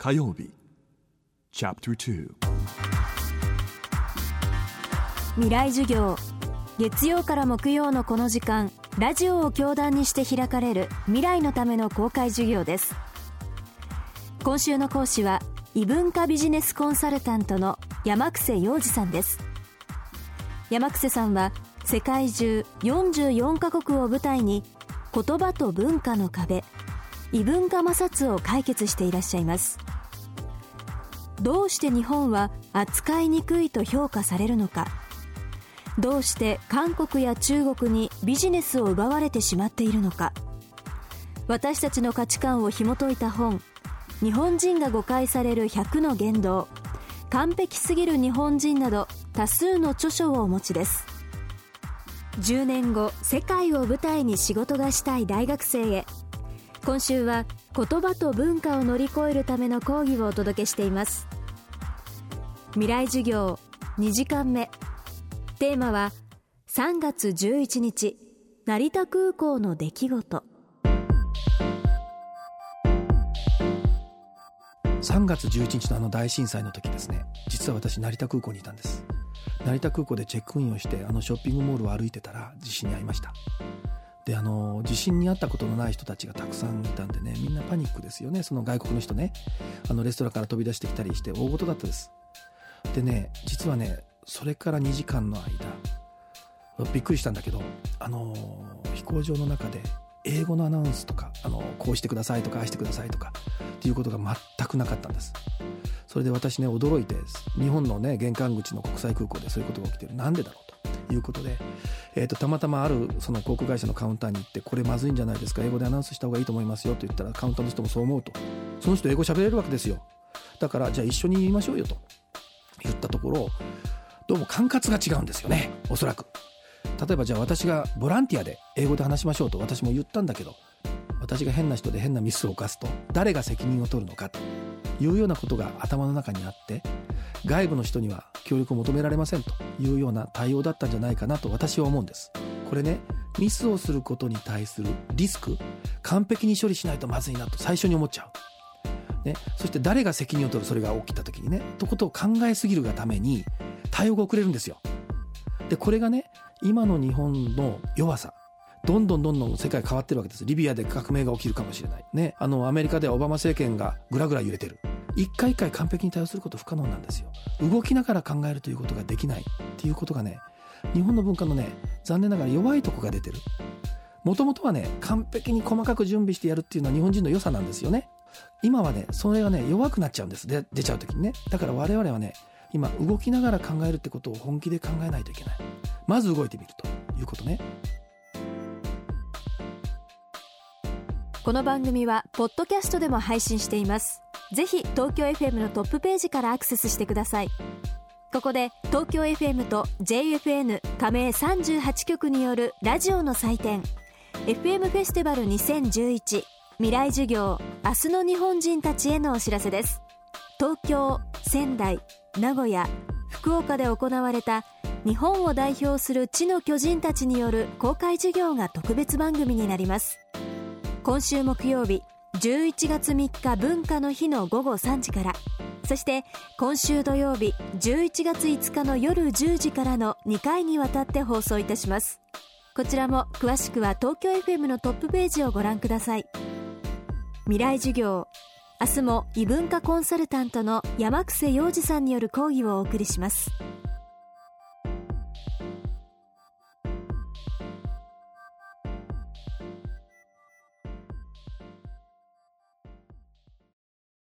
火曜日。Chapter 2未来授業。月曜から木曜のこの時間ラジオを教壇にして開かれる未来のための公開授業です。今週の講師は異文化ビジネスコンサルタントの山癖洋二さんです。山癖さんは世界中44カ国を舞台に言葉と文化の壁異文化摩擦を解決していらっしゃいます。どうして日本は扱いにくいと評価されるのか。どうして韓国や中国にビジネスを奪われてしまっているのか。私たちの価値観を紐解いた本日本人が誤解される100の言動。完璧すぎる日本人など多数の著書をお持ちです。10年後世界を舞台に仕事がしたい大学生へ。今週は言葉と文化を乗り越えるための講義をお届けしています。未来授業2時間目。テーマは3月11日成田空港の出来事。3月11日のあの大震災の時ですね。実は私成田空港にいたんです。成田空港でチェックインをしてあのショッピングモールを歩いてたら地震に遭いました。であの地震に遭ったことのない人たちがたくさんいたんでねみんなパニックですよね。その外国の人ね。あのレストランから飛び出してきたりして大事だったです。でね実はねそれから2時間の間びっくりしたんだけどあの飛行場の中で英語のアナウンスとかあのこうしてくださいとかああしてくださいとかっていうことが全くなかったんです。それで私ね驚いて日本のね玄関口の国際空港でそういうことが起きてる。なんでだろうということで、えーと、たまたまあるその航空会社のカウンターに行ってこれまずいんじゃないですか英語でアナウンスした方がいいと思いますよと言ったらカウンターの人もそう思うと。その人英語喋れるわけですよ。だからじゃあ一緒に言いましょうよと言ったところどうも管轄が違うんですよねおそらく。例えばじゃあ私がボランティアで英語で話しましょうと私も言ったんだけど私が変な人で変なミスを犯すと誰が責任を取るのかというようなことが頭の中にあって外部の人には協力を求められませんというような対応だったんじゃないかなと私は思うんですこれねミスをすることに対するリスク完璧に処理しないとまずいなと最初に思っちゃう、ね、そして誰が責任を取るそれが起きた時にねとことを考えすぎるがために対応が遅れるんですよ。でこれがね今の日本の弱さどんどんどんどん世界変わってるわけです。リビアで革命が起きるかもしれない。ね。あの、アメリカではオバマ政権がぐらぐら揺れてる。一回一回完璧に対応すること不可能なんですよ。動きながら考えるということができないっていうことがね、日本の文化のね、残念ながら弱いとこが出てる。もともとはね、完璧に細かく準備してやるっていうのは日本人の良さなんですよね。今はね、それがね、弱くなっちゃうんです。で、出ちゃう時にね。だから我々はね、今動きながら考えるってことを本気で考えないといけないまず動いてみるということねこの番組はポッドキャストでも配信していますぜひ東京 FM のトップページからアクセスしてください。ここで東京 FM と JFN 加盟38局によるラジオの祭典 FM フェスティバル2011未来授業明日の日本人たちへのお知らせです。東京仙台名古屋福岡で行われた日本を代表する地の巨人たちによる公開授業が特別番組になります。今週木曜日11月3日文化の日の午後3時から。そして今週土曜日11月5日の夜10時からの2回にわたって放送いたします。こちらも詳しくは東京 FM のトップページをご覧ください。未来授業明日も異文化コンサルタントの山癖洋二さんによる講義をお送りします。